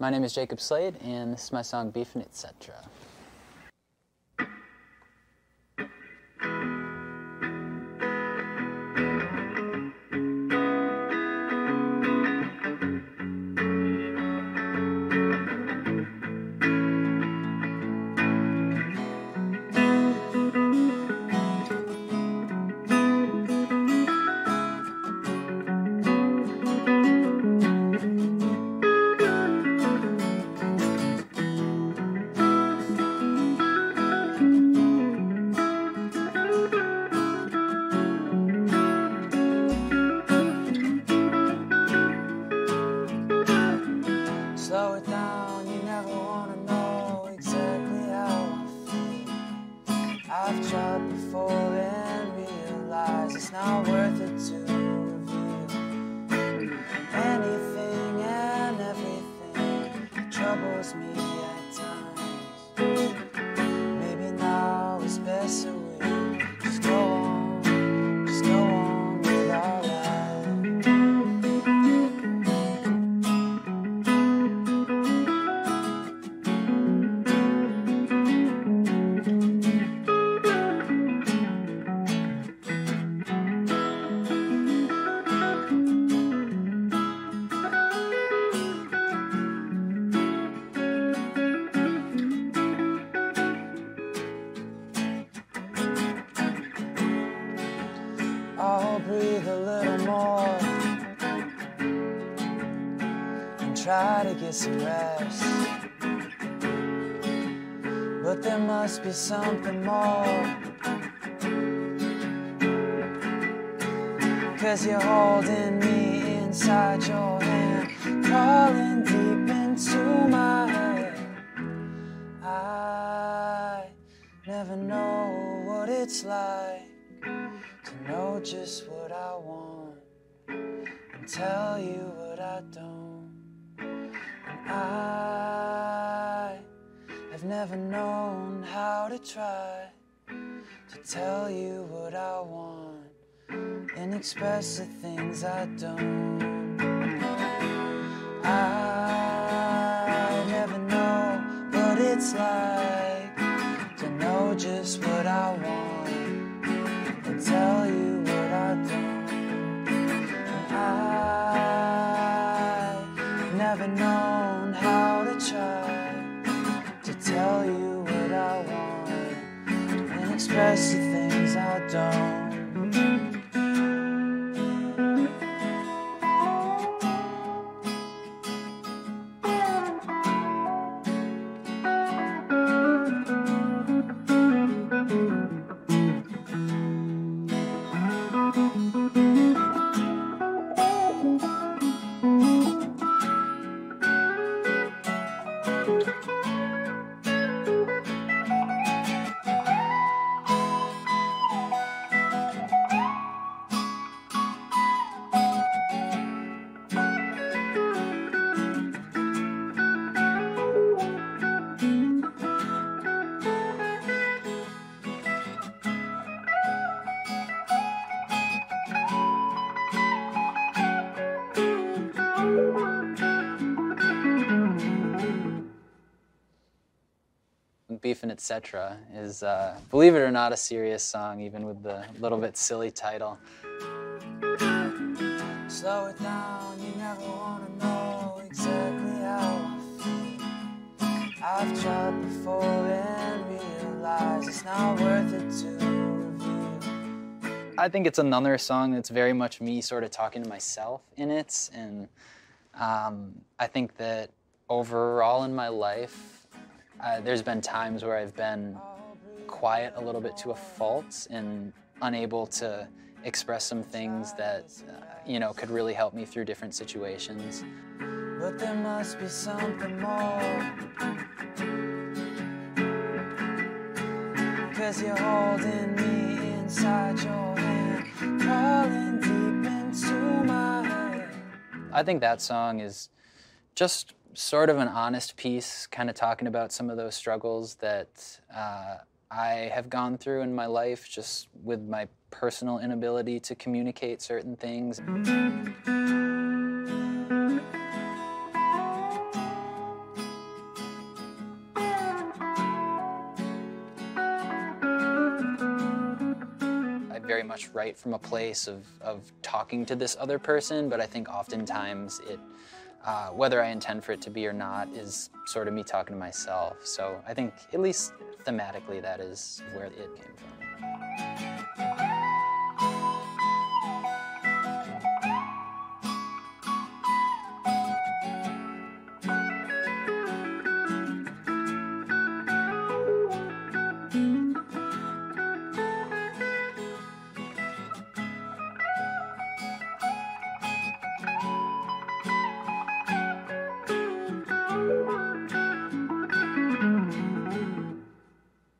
My name is Jacob Slade, and this is my song Beef and Etc. everything that troubles me breathe a little more and try to get some rest. But there must be something more. Cause you're holding me inside your hand, crawling deep into my head. I never know what it's like just what I want and tell you what I don't. And I have never known how to try to tell you what I want and express the things I don't. I never know what it's like to know just what I want and tell you how to try to tell you what I want and express the things I don't. Beef and Etc. is, uh, believe it or not, a serious song, even with the little bit silly title. Slow it down, you never wanna know exactly how I feel. I've tried before and realized it's not worth it to reveal. I think it's another song that's very much me sort of talking to myself in it, and um, I think that overall in my life, uh, there's been times where I've been quiet a little bit to a fault and unable to express some things that uh, you know could really help me through different situations. But there must be something more. Cause you're holding me inside your hand, crawling deep into my head. I think that song is just sort of an honest piece, kind of talking about some of those struggles that uh, I have gone through in my life just with my personal inability to communicate certain things. very much write from a place of, of talking to this other person, but I think oftentimes it uh, whether I intend for it to be or not, is sort of me talking to myself. So I think, at least thematically, that is where it came from.